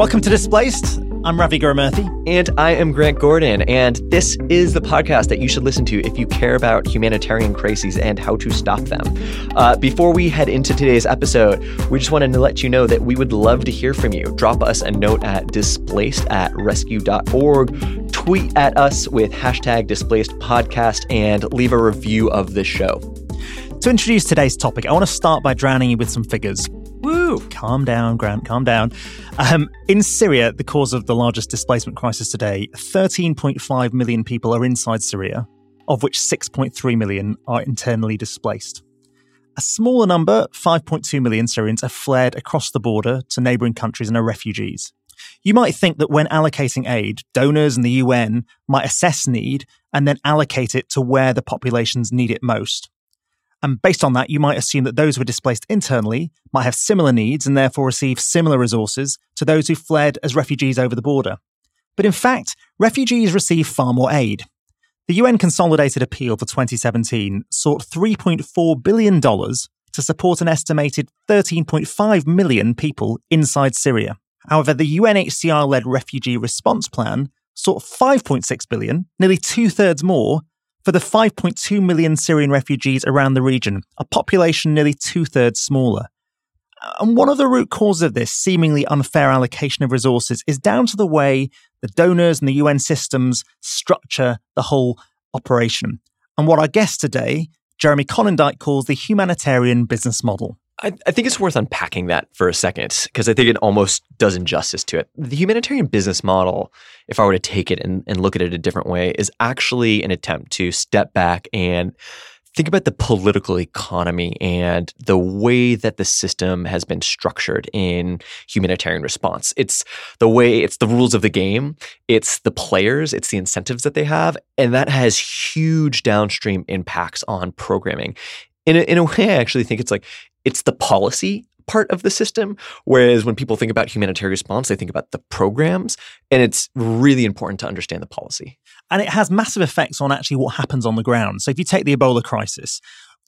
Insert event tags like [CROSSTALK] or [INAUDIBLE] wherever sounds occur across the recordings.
Welcome to Displaced. I'm Ravi Gurumurthy. And I am Grant Gordon. And this is the podcast that you should listen to if you care about humanitarian crises and how to stop them. Uh, before we head into today's episode, we just wanted to let you know that we would love to hear from you. Drop us a note at displaced at rescue.org, tweet at us with hashtag displaced podcast, and leave a review of the show. To introduce today's topic, I want to start by drowning you with some figures. Calm down, Grant, calm down. Um, in Syria, the cause of the largest displacement crisis today, 13.5 million people are inside Syria, of which 6.3 million are internally displaced. A smaller number, 5.2 million Syrians, have fled across the border to neighbouring countries and are refugees. You might think that when allocating aid, donors and the UN might assess need and then allocate it to where the populations need it most. And based on that, you might assume that those who are displaced internally might have similar needs and therefore receive similar resources to those who fled as refugees over the border. But in fact, refugees receive far more aid. The UN Consolidated Appeal for 2017 sought $3.4 billion to support an estimated 13.5 million people inside Syria. However, the UNHCR led refugee response plan sought 5.6 billion, nearly two thirds more, for the 5.2 million Syrian refugees around the region, a population nearly two thirds smaller. And one of the root causes of this seemingly unfair allocation of resources is down to the way the donors and the UN systems structure the whole operation. And what our guest today, Jeremy Konyndyk, calls the humanitarian business model. I, I, think it's worth unpacking that for a second because I think it almost does injustice to it. The humanitarian business model, if I were to take it and, and look at it a different way, is actually an attempt to step back and think about the political economy and the way that the system has been structured in humanitarian response. It's the way, it's the rules of the game, it's the players, it's the incentives that they have, and that has huge downstream impacts on programming. In a, in a way, I actually think it's like it's the policy part of the system. Whereas when people think about humanitarian response, they think about the programs. And it's really important to understand the policy. And it has massive effects on actually what happens on the ground. So if you take the Ebola crisis,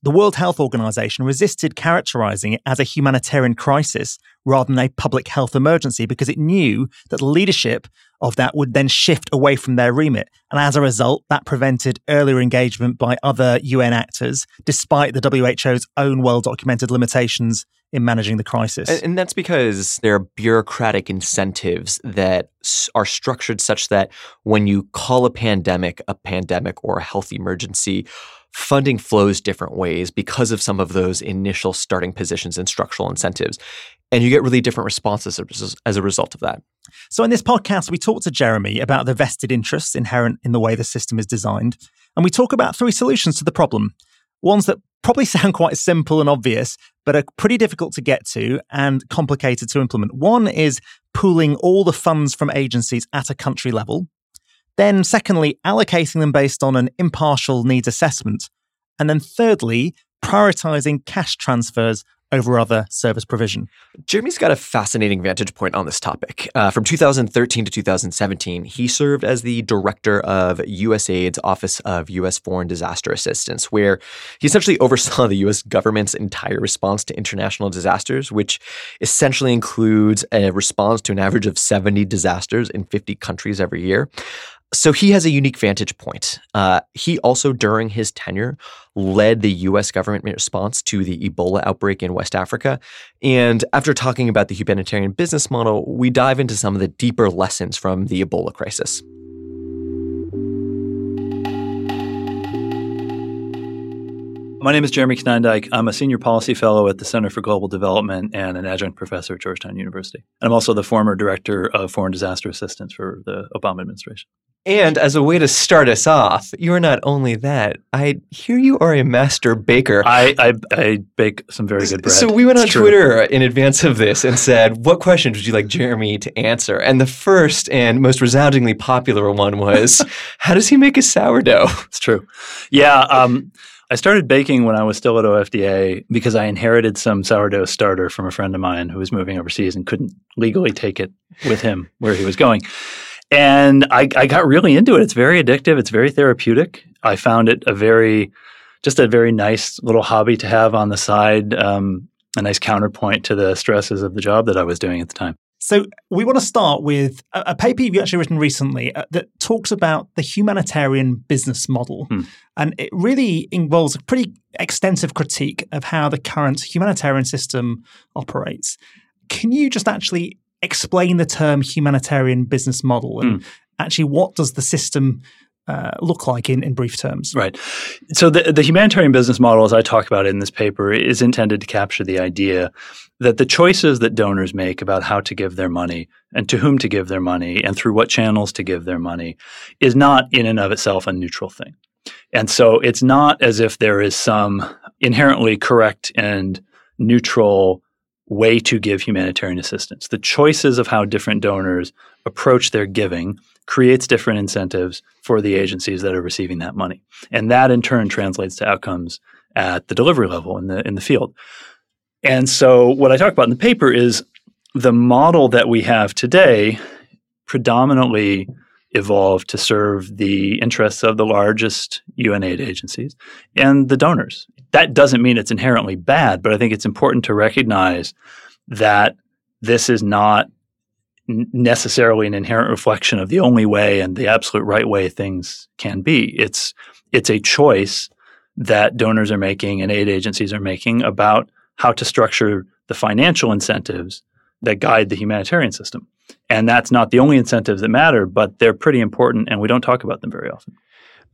the World Health Organization resisted characterizing it as a humanitarian crisis rather than a public health emergency because it knew that leadership of that would then shift away from their remit. And as a result, that prevented earlier engagement by other UN actors, despite the WHO's own well documented limitations in managing the crisis. And, and, that's because there are bureaucratic incentives that are structured such that when you call a pandemic a pandemic or a health emergency, funding flows different ways because of some of those initial starting positions and structural incentives. And you get really different responses as a result of that. So, in this podcast, we talk to Jeremy about the vested interests inherent in the way the system is designed. And we talk about three solutions to the problem ones that probably [LAUGHS] sound quite simple and obvious, but are pretty difficult to get to and complicated to implement. One is pooling all the funds from agencies at a country level. Then, secondly, allocating them based on an impartial needs assessment. And then, thirdly, prioritizing cash transfers over other service provision. Jeremy's got a fascinating vantage point on this topic. Uh, from 2013 to 2017, he served as the director of USAID's Office of U.S. Foreign Disaster Assistance, where he essentially [LAUGHS] oversaw the U.S. government's entire response to international disasters, which essentially includes a response to an average of 70 disasters in 50 countries every year. So he has a unique vantage point. Uh, he also, during his tenure, led the U.S. government response to the Ebola outbreak in West Africa. And after talking about the humanitarian business model, we dive into some of the deeper lessons from the Ebola crisis. My name is Jeremy Konyndyk. I'm a senior policy fellow at the Center for Global Development and an adjunct professor at Georgetown University. And I'm also the former director of foreign disaster assistance for the Obama administration. And as a way to start us off, you're not only that. I hear you are a master baker. I, I, I bake some very good bread. So we went on Twitter in advance of this and said, "What questions would you like Jeremy to answer?" And the first and most resoundingly popular one was, [LAUGHS] "How does he make a sourdough?" It's true. Yeah. Um, I started baking when I was still at OFDA because I inherited some sourdough starter from a friend of mine who was moving overseas and couldn't legally take it with him where he was going. And I, I got really into it. It's very addictive. It's very therapeutic. I found it a very, just a very nice little hobby to have on the side, um, a nice counterpoint to the stresses of the job that I was doing at the time. So we want to start with a, paper you've actually written recently uh, that talks about the humanitarian business model. Hmm. And it really involves a pretty extensive critique of how the current humanitarian system operates. Can you just actually explain the term humanitarian business model and actually what does the system uh, look like in, in brief terms? Right. So the, the humanitarian business model, as I talk about in this paper, is intended to capture the idea that the choices that donors make about how to give their money and to whom to give their money and through what channels to give their money is not in and of itself a neutral thing. And so it's not as if there is some inherently correct and neutral way to give humanitarian assistance. The choices of how different donors approach their giving creates different incentives for the agencies that are receiving that money. And that in turn translates to outcomes at the delivery level in the in the field. And so what I talk about in the paper is the model that we have today predominantly evolved to serve the interests of the largest UN aid agencies and the donors. That doesn't mean it's inherently bad, but I think it's important to recognize that this is not necessarily an inherent reflection of the only way and the absolute right way things can be. It's it's a choice that donors are making and aid agencies are making about how to structure the financial incentives that guide the humanitarian system. And that's not the only incentives that matter, but they're pretty important and we don't talk about them very often.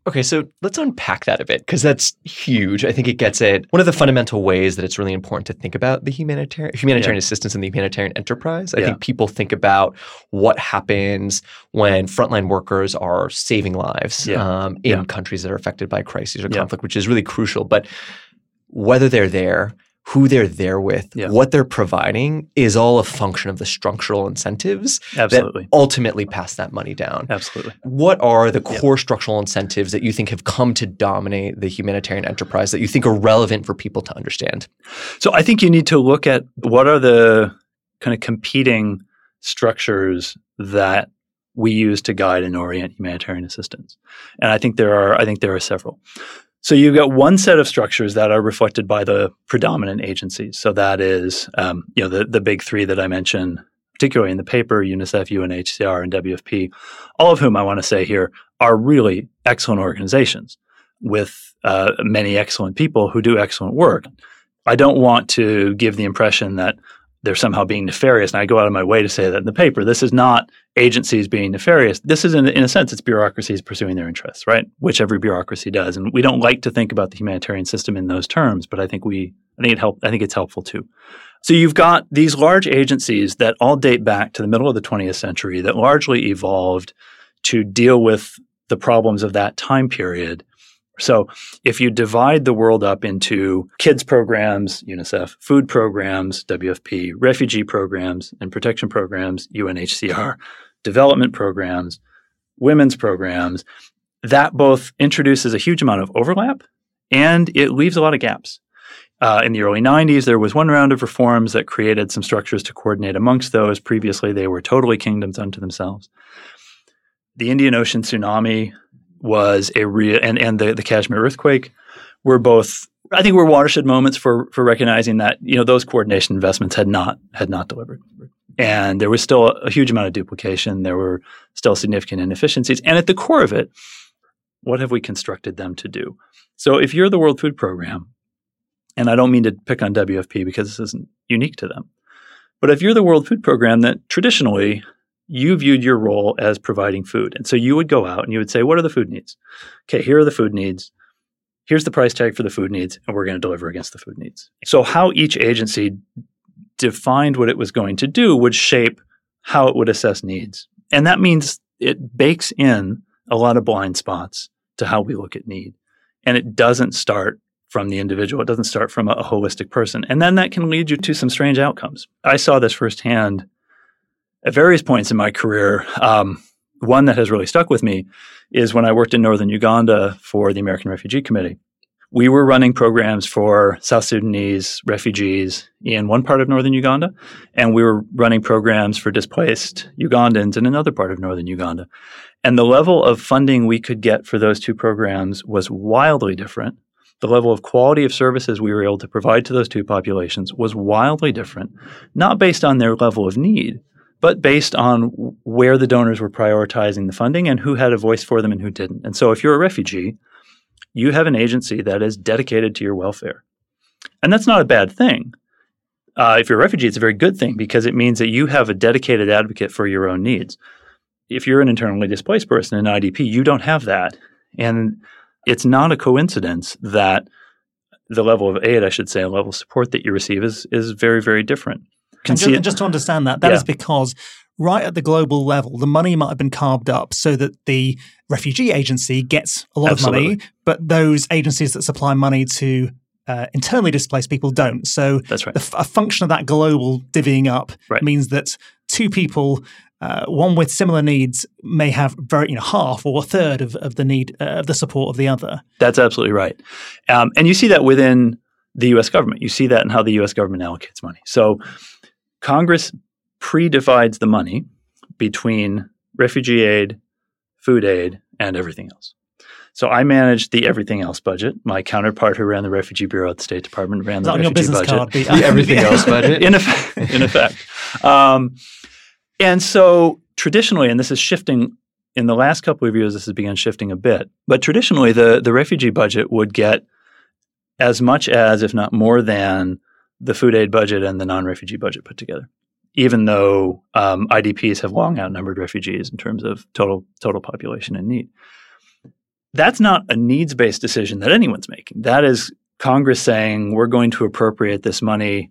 Okay, so let's unpack that a bit because that's huge. I think it gets at one of the fundamental ways that it's really important to think about the humanitarian humanitarian yeah. assistance and the humanitarian enterprise. I yeah. think people think about what happens when frontline workers are saving lives yeah. um, in countries that are affected by crises or conflict, which is really crucial. But whether they're there, who they're there with, yeah. what they're providing is all a function of the structural incentives Absolutely. that ultimately pass that money down. Absolutely. What are the core yeah. structural incentives that you think have come to dominate the humanitarian enterprise that you think are relevant for people to understand? So I think you need to look at what are the kind of competing structures that we use to guide and orient humanitarian assistance. And I think there are I think there are several. So you've got one set of structures that are reflected by the predominant agencies. So that is, um, you know, the, the big three that I mentioned, particularly in the paper, UNICEF, UNHCR, and WFP, all of whom I want to say here are really excellent organizations with uh, many excellent people who do excellent work. I don't want to give the impression that they're somehow being nefarious. And I go out of my way to say that in the paper. This is not agencies being nefarious. This is, in, in a sense, it's bureaucracies pursuing their interests, right? Which every bureaucracy does. And we don't like to think about the humanitarian system in those terms, but I think we, I think it help. I think it's helpful too. So you've got these large agencies that all date back to the middle of the 20th century that largely evolved to deal with the problems of that time period so if you divide the world up into kids programs, UNICEF, food programs, WFP, refugee programs and protection programs, UNHCR, development programs, women's programs, that both introduces a huge amount of overlap and it leaves a lot of gaps. Uh, in the early 90s, there was one round of reforms that created some structures to coordinate amongst those. Previously, they were totally kingdoms unto themselves. The Indian Ocean tsunami was a real and and the the Kashmir earthquake were both I think were watershed moments for for recognizing that you know those coordination investments had not had not delivered. And there was still a, huge amount of duplication. There were still significant inefficiencies. And at the core of it, what have we constructed them to do? So if you're the World Food Program, and I don't mean to pick on WFP because this isn't unique to them, but if you're the World Food Program that traditionally you viewed your role as providing food. And so you would go out and you would say, What are the food needs? Okay, here are the food needs. Here's the price tag for the food needs, and we're going to deliver against the food needs. So, how each agency defined what it was going to do would shape how it would assess needs. And that means it bakes in a lot of blind spots to how we look at need. And it doesn't start from the individual, it doesn't start from a, a holistic person. And then that can lead you to some strange outcomes. I saw this firsthand at various points in my career, um, one that has really stuck with me is when I worked in northern Uganda for the American Refugee Committee. We were running programs for South Sudanese refugees in one part of northern Uganda, and we were running programs for displaced Ugandans in another part of northern Uganda. And the level of funding we could get for those two programs was wildly different. The level of quality of services we were able to provide to those two populations was wildly different, not based on their level of need, but based on where the donors were prioritizing the funding and who had a voice for them and who didn't. And so if you're a refugee, you have an agency that is dedicated to your welfare. And that's not a bad thing. Uh, if you're a refugee, it's a very good thing because it means that you have a dedicated advocate for your own needs. If you're an internally displaced person in IDP, you don't have that. And it's not a coincidence that the level of aid, I should say, a level of support that you receive is is very, very different. And just, and just, to understand that, that yeah. is because right at the global level, the money might have been carved up so that the refugee agency gets a lot Absolutely. of money, but those agencies that supply money to uh, internally displaced people don't. So that's right. The, a function of that global divvying up right. means that two people, uh, one with similar needs, may have very you know half or a third of, of the need uh, of the support of the other. That's absolutely right, um, and you see that within the U.S. government. You see that in how the U.S. government allocates money. So Congress pre-divides the money between refugee aid, food aid, and everything else. So I managed the everything else budget. My counterpart who ran the refugee bureau at the State Department ran the refugee budget. Card, [LAUGHS] the, the everything else [LAUGHS] budget. In effect. In effect. Um, and so traditionally, and this is shifting in the last couple of years, this has begun shifting a bit. But traditionally, the, the refugee budget would get as much as, if not more than, the food aid budget and the non refugee budget put together even though um, IDPs have long outnumbered refugees in terms of total total population and need. That's not a needs based decision that anyone's making. That is Congress saying we're going to appropriate this money,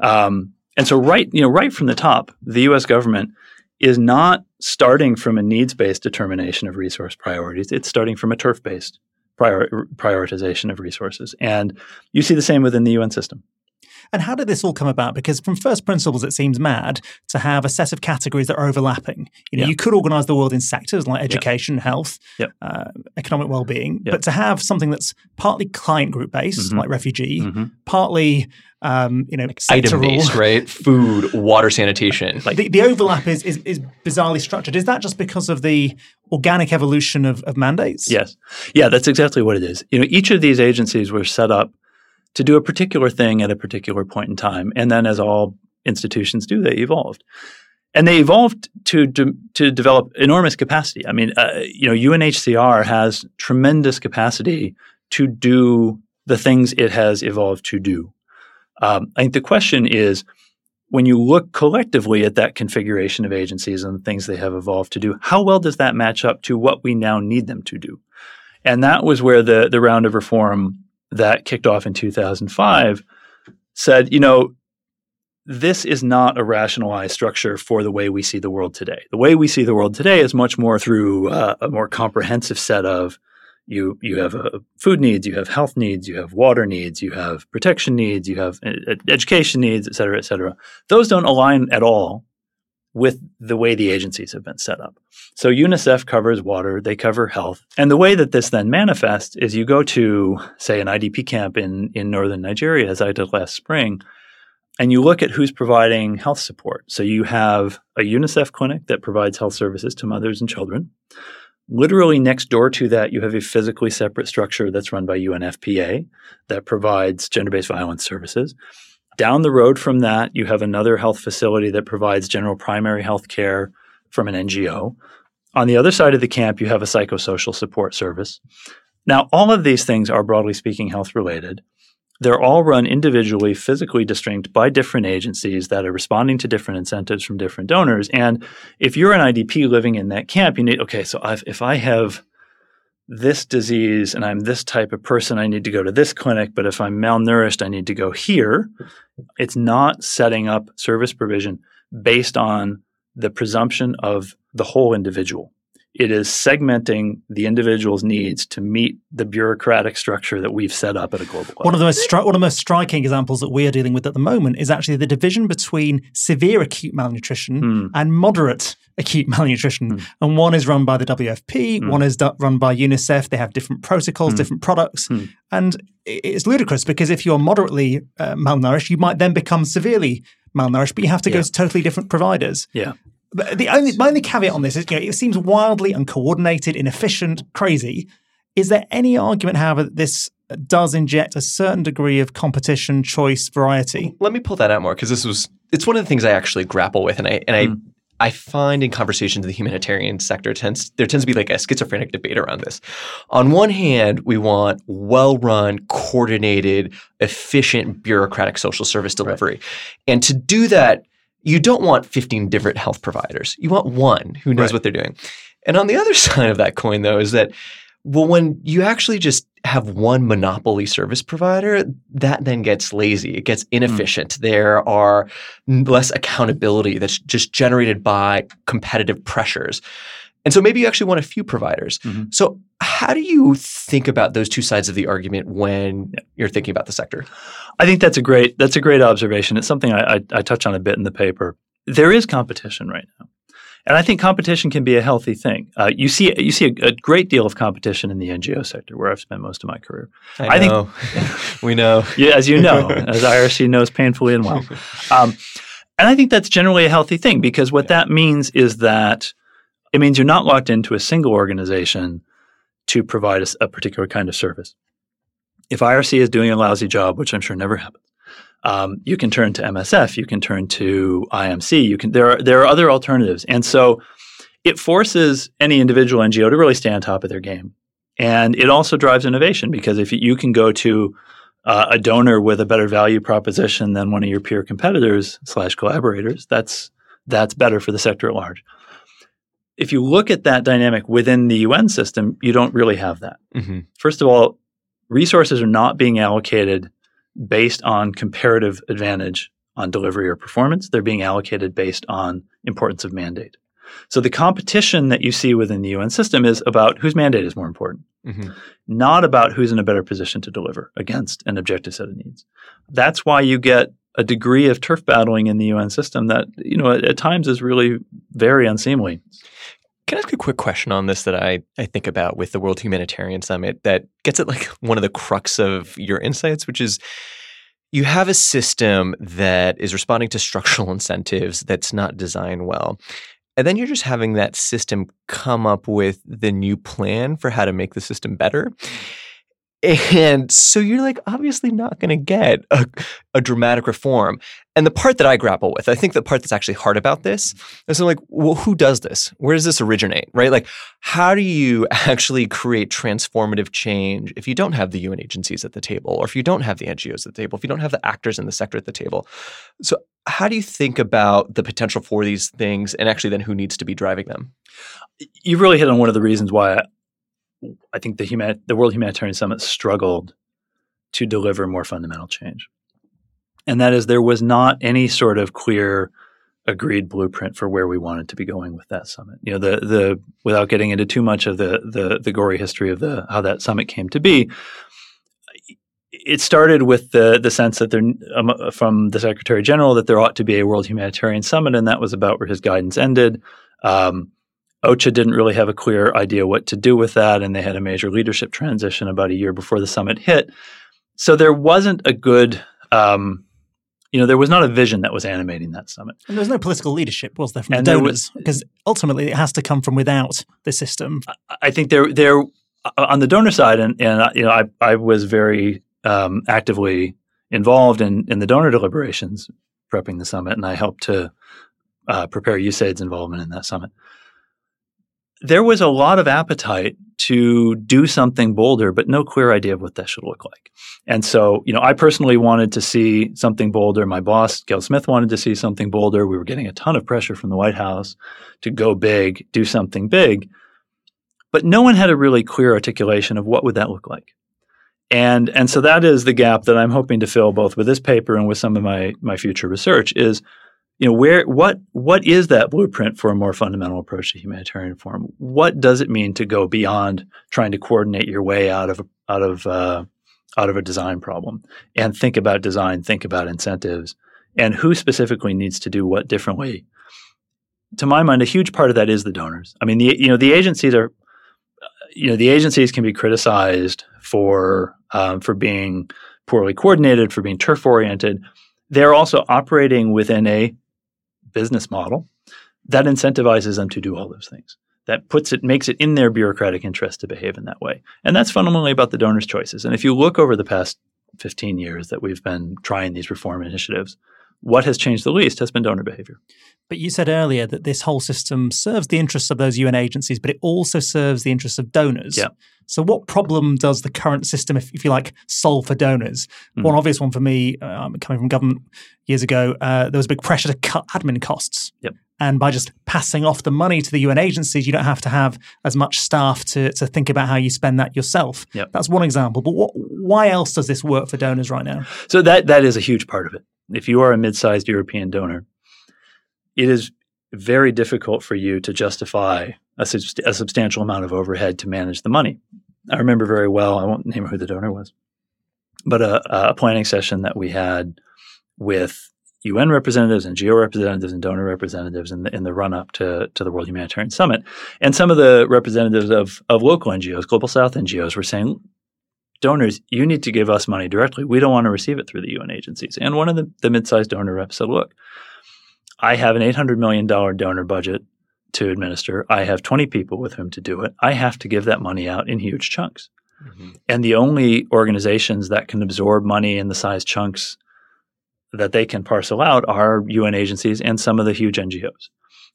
um, and so right you know right from the top, the U.S. government is not starting from a needs based determination of resource priorities. It's starting from a turf based prior- prioritization of resources, and you see the same within the UN system. And how did this all come about? Because from first principles, it seems mad to have a set of categories that are overlapping. You know, yeah. you could organize the world in sectors like education, yeah. health, yeah. Uh, economic well-being, but to have something that's partly client group based, mm-hmm. like refugee, mm-hmm. partly um, you know, like item based, right? Food, water, sanitation. [LAUGHS] Like the, the overlap is, is, is bizarrely structured. Is that just because of the organic evolution of, of mandates? Yes, yeah, that's exactly what it is. You know, each of these agencies were set up to do a particular thing at a particular point in time. And then, as all institutions do, they evolved. And they evolved to, to, to develop enormous capacity. I mean, uh, you know, UNHCR has tremendous capacity to do the things it has evolved to do. Um, I think the question is when you look collectively at that configuration of agencies and the things they have evolved to do, how well does that match up to what we now need them to do? And that was where the, the round of reform that kicked off in 2005 said, you know, this is not a rationalized structure for the way we see the world today. The way we see the world today is much more through uh, a more comprehensive set of you you have uh, food needs, you have health needs, you have water needs, you have protection needs, you have uh, education needs, et cetera, et cetera. Those don't align at all with the way the agencies have been set up. So UNICEF covers water, they cover health. And the way that this then manifests is you go to, say, an IDP camp in, in northern Nigeria, as I did last spring, and you look at who's providing health support. So you have a UNICEF clinic that provides health services to mothers and children. Literally next door to that, you have a physically separate structure that's run by UNFPA that provides gender based violence services. Down the road from that, you have another health facility that provides general primary health care from an NGO. On the other side of the camp, you have a psychosocial support service. Now, all of these things are broadly speaking health related. They're all run individually, physically distinct by different agencies that are responding to different incentives from different donors. And if you're an IDP living in that camp, you need, okay, so I've, if I have this disease and I'm this type of person, I need to go to this clinic. But if I'm malnourished, I need to go here. It's not setting up service provision based on the presumption of the whole individual. It is segmenting the individual's needs to meet the bureaucratic structure that we've set up at a global level. One of the most stri- one of the most striking examples that we are dealing with at the moment is actually the division between severe acute malnutrition mm. and moderate acute [LAUGHS] malnutrition. Mm. And one is run by the WFP, mm. one is do- run by UNICEF. They have different protocols, hmm. different products, hmm. and it's ludicrous because if you're moderately uh, malnourished, you might then become severely malnourished, but you have to yeah. go to totally different providers. Yeah. The only my only caveat on this is, you know, it seems wildly uncoordinated, inefficient, crazy. Is there any argument, however, that this does inject a certain degree of competition, choice, variety? Let me pull that out more because this was it's one of the things I actually grapple with, and I and mm. I I find in conversations in the humanitarian sector tends there tends to be like a schizophrenic debate around this. On one hand, we want well-run, coordinated, efficient bureaucratic social service delivery. Right. And to do that, you don't want 15 different health providers. You want one who knows right. what they're doing. And on the other [LAUGHS] side of that coin though is that well, when you actually just have one monopoly service provider, that then gets lazy. It gets hmm. inefficient. Mm. There are less accountability that's just generated by competitive pressures. And so maybe you actually want a few providers. Mm-hmm. So, how do you think about those two sides of the argument when you're thinking about the sector? I think that's a great that's a great observation. It's something I, I, I touch on a bit in the paper. There is competition right now. And I think competition can be a healthy thing. Uh, you see, you see a, a, great deal of competition in the NGO sector, where I've spent most of my career. I, I think [LAUGHS] we know, [LAUGHS] yeah, as you know, [LAUGHS] as IRC knows painfully and well. Um, and I think that's generally a healthy thing because what that means is that it means you're not locked into a single organization to provide a, a particular kind of service. If IRC is doing a lousy job, which I'm sure never happens, um, you can turn to MSF, you can turn to IMC, you can there are there are other alternatives, and so it forces any individual NGO to really stay on top of their game, and it also drives innovation because if you can go to uh, a donor with a better value proposition than one of your peer competitors slash collaborators, that's that's better for the sector at large. If you look at that dynamic within the UN system, you don't really have that. Mm-hmm. First of all, resources are not being allocated based on comparative advantage on delivery or performance. They're being allocated based on importance of mandate. So the competition that you see within the UN system is about whose mandate is more important, mm-hmm. not about who's in a better position to deliver against an objective set of needs. That's why you get a degree of turf battling in the UN system that, you know, at, at times is really very unseemly. Can I ask a quick question on this that I, I think about with the World Humanitarian Summit that gets at like [LAUGHS] one of the crux of your insights, which is you have a system that is responding to [LAUGHS] structural incentives that's not designed well. And then you're just having that system come up with the new plan for how to make the system better. And so you're like obviously not going to get a, a, dramatic reform. And the part that I grapple with, I think the part that's actually hard about this is I'm like, well, who does this? Where does this originate? Right? Like, how do you [LAUGHS] actually create transformative change if you don't have the UN agencies at the table, or if you don't have the NGOs at the table, if you don't have the actors in the sector at the table? So, how do you think about the potential for these things and actually then who needs to be driving them? You really hit on one of the reasons why I think the human, the World Humanitarian Summit struggled to deliver more fundamental change. And that is there was not any sort of clear agreed blueprint for where we wanted to be going with that summit. You know, the the without getting into too much of the the, the gory history of the how that summit came to be, it started with the the sense that there um, from the Secretary General that there ought to be a World Humanitarian Summit, and that was about where his guidance ended. Um, OCHA didn't really have a clear idea what to do with that, and they had a major leadership transition about a year before the summit hit. So there wasn't a good, um, you know, there was not a vision that was animating that summit. And there was no political leadership, was there, from and the donors? Because ultimately, it has to come from without the system. I think there, there, uh, on the donor side, and, and you know, I, I was very um, actively involved in in the donor deliberations prepping the summit, and I helped to uh, prepare USAID's involvement in that summit there was a lot of appetite to do something bolder, but no clear idea of what that should look like. And so, you know, I personally wanted to see something bolder. My boss, Gayle Smith, wanted to see something bolder. We were getting a ton of pressure from the White House to go big, do something big. But no one had a really clear articulation of what would that look like. And and so that is the gap that I'm hoping to fill both with this paper and with some of my my future research is you know where what what is that blueprint for a more fundamental approach to humanitarian reform? What does it mean to go beyond trying to coordinate your way out of out of uh, out of a design problem? And think about design think about incentives. And who specifically needs to do what differently? To my mind a huge part of that is the donors. I mean the you know the agencies are you know the agencies can be criticized for um, for being poorly coordinated for being turf oriented they're also operating within a business model that incentivizes them to do all those things. That puts it makes it in their bureaucratic interest to behave in that way. And that's fundamentally about the donors' choices. And if you look over the past 15 years that we've been trying these reform initiatives, what has changed the least has been donor behavior. But you said earlier that this whole system serves the interests of those UN agencies, but it also serves the interests of donors. Yeah. So, what problem does the current system, if, if you like, solve for donors? Mm. One obvious one for me, uh, coming from government years ago, uh, there was a big pressure to cut admin costs. Yep. And by just passing off the money to the UN agencies, you don't have to have as much staff to, to think about how you spend that yourself. Yep. That's one example. But what, why else does this work for donors right now? So that that is a huge part of it. If you are a mid-sized European donor, it is very difficult for you to justify a, a, substantial amount of overhead to manage the money. I remember very well, I won't name who the donor was, but a, a planning session that we had with UN representatives and NGO representatives and donor representatives in the, in the run up to, to the World Humanitarian Summit. And some of the representatives of, of local NGOs, Global South NGOs, were saying, donors, you need to give us money directly. We don't want to receive it through the UN agencies. And one of the, the mid sized donor reps said, look, I have an $800 million donor budget to administer. I have 20 people with whom to do it. I have to give that money out in huge chunks. Mm-hmm. And the only organizations that can absorb money in the size chunks that they can parcel out are UN agencies and some of the huge NGOs.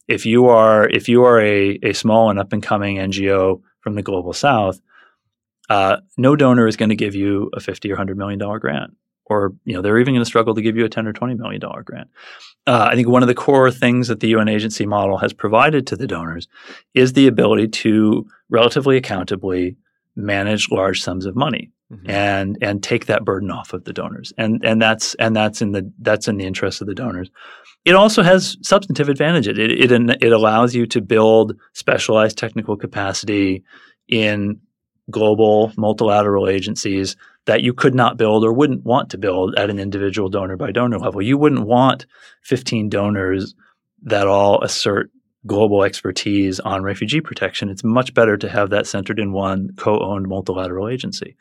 If you are if you are a, a small and up and coming NGO from the global south, uh, no donor is going to give you a 50 or 100 million dollar grant or you know they're even going to struggle to give you a 10 or 20 million dollar grant. Uh, i think one of the core things that the un agency model has provided to the donors is the ability to relatively accountably manage large sums of money mm-hmm. and and take that burden off of the donors. And and that's and that's in the that's in the interest of the donors. It also has substantive advantages. It, it, it allows you to build specialized technical capacity in global multilateral agencies that you could not build or wouldn't want to build at an individual donor by donor level. You wouldn't want 15 donors that all assert global expertise on refugee protection. It's much better to have that centered in one co owned multilateral agency.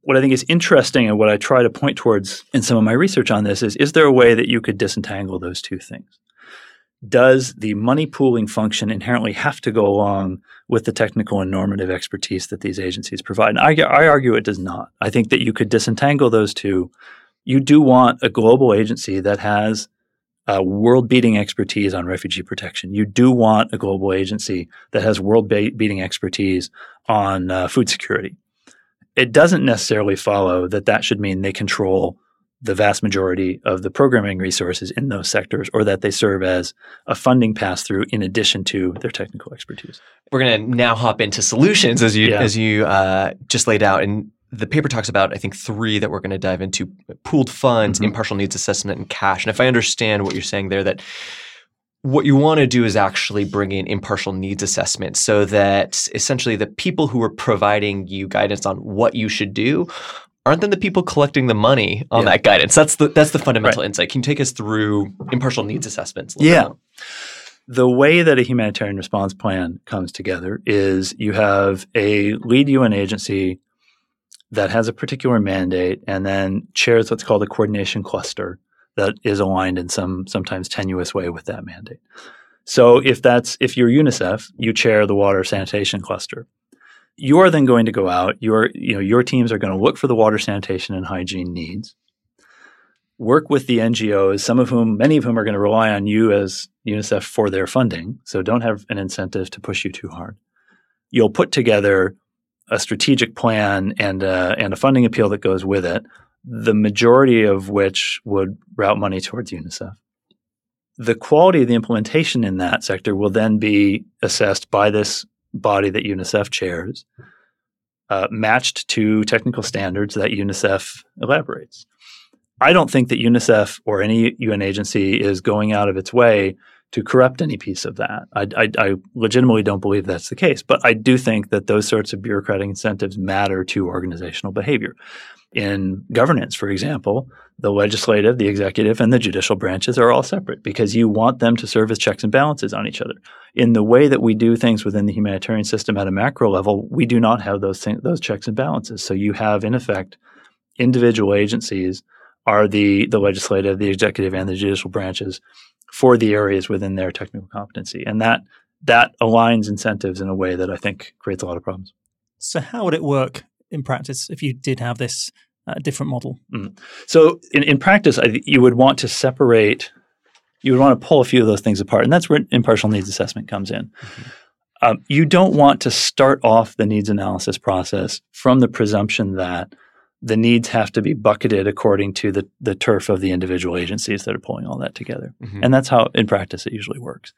What I think is interesting and what I try to point towards in some of my research on this is is there a way that you could disentangle those two things? Does the money pooling function inherently have to go along with the technical and normative expertise that these agencies provide? I, I, argue it does not. I think that you could disentangle those two. You do want a global agency that has uh, world beating expertise on refugee protection. You do want a global agency that has world beating expertise on uh, food security. It doesn't necessarily follow that that should mean they control the vast majority of the programming resources in those sectors or that they serve as a funding pass through in addition to their technical expertise. We're going to now hop into solutions as you yeah. as you uh, just laid out and the paper talks about I think three that we're going to dive into pooled funds, mm-hmm. impartial needs assessment and cash. And if I understand what you're saying there that what you want to do is actually bring in impartial needs assessment so that essentially the people who are providing you guidance on what you should do aren't then the people collecting the money on yeah. that guidance? That's the that's the fundamental right. insight. Can you take us through impartial needs assessments? Yeah. The way that a humanitarian response plan comes together is you have a lead UN agency that has a particular mandate and then chairs what's called a coordination cluster that is aligned in some sometimes tenuous way with that mandate. So if that's if you're UNICEF, you chair the water sanitation cluster you are then going to go out. Your you know your teams are going to look for the water sanitation and hygiene needs. Work with the NGOs, some of whom, many of whom, are going to rely on you as UNICEF for their funding. So don't have an incentive to push you too hard. You'll put together a strategic plan and a, and a funding appeal that goes with it. The majority of which would route money towards UNICEF the quality of the implementation in that sector will then be assessed by this body that UNICEF chairs, uh, matched to technical standards that UNICEF elaborates. I don't think that UNICEF or any UN agency is going out of its way to corrupt any piece of that. I, I, I, legitimately don't believe that's the case, but I do think that those sorts of bureaucratic incentives matter to organizational behavior. In governance, for example, the legislative, the executive, and the judicial branches are all separate because you want them to serve as checks and balances on each other. In the way that we do things within the humanitarian system at a macro level, we do not have those th- those checks and balances. So you have, in effect, individual agencies are the the legislative, the executive, and the judicial branches for the areas within their technical competency, and that that aligns incentives in a way that I think creates a lot of problems. So, how would it work in practice if you did have this a different model. Mm. So in, in practice, I, you would want to separate, you would want to pull a few of those things apart. And that's where impartial needs assessment comes in. Mm-hmm. Um, you don't want to start off the needs analysis process from the presumption that the needs have to be bucketed according to the, the turf of the individual agencies that are pulling all that together. Mm-hmm. And that's how, in practice, it usually works.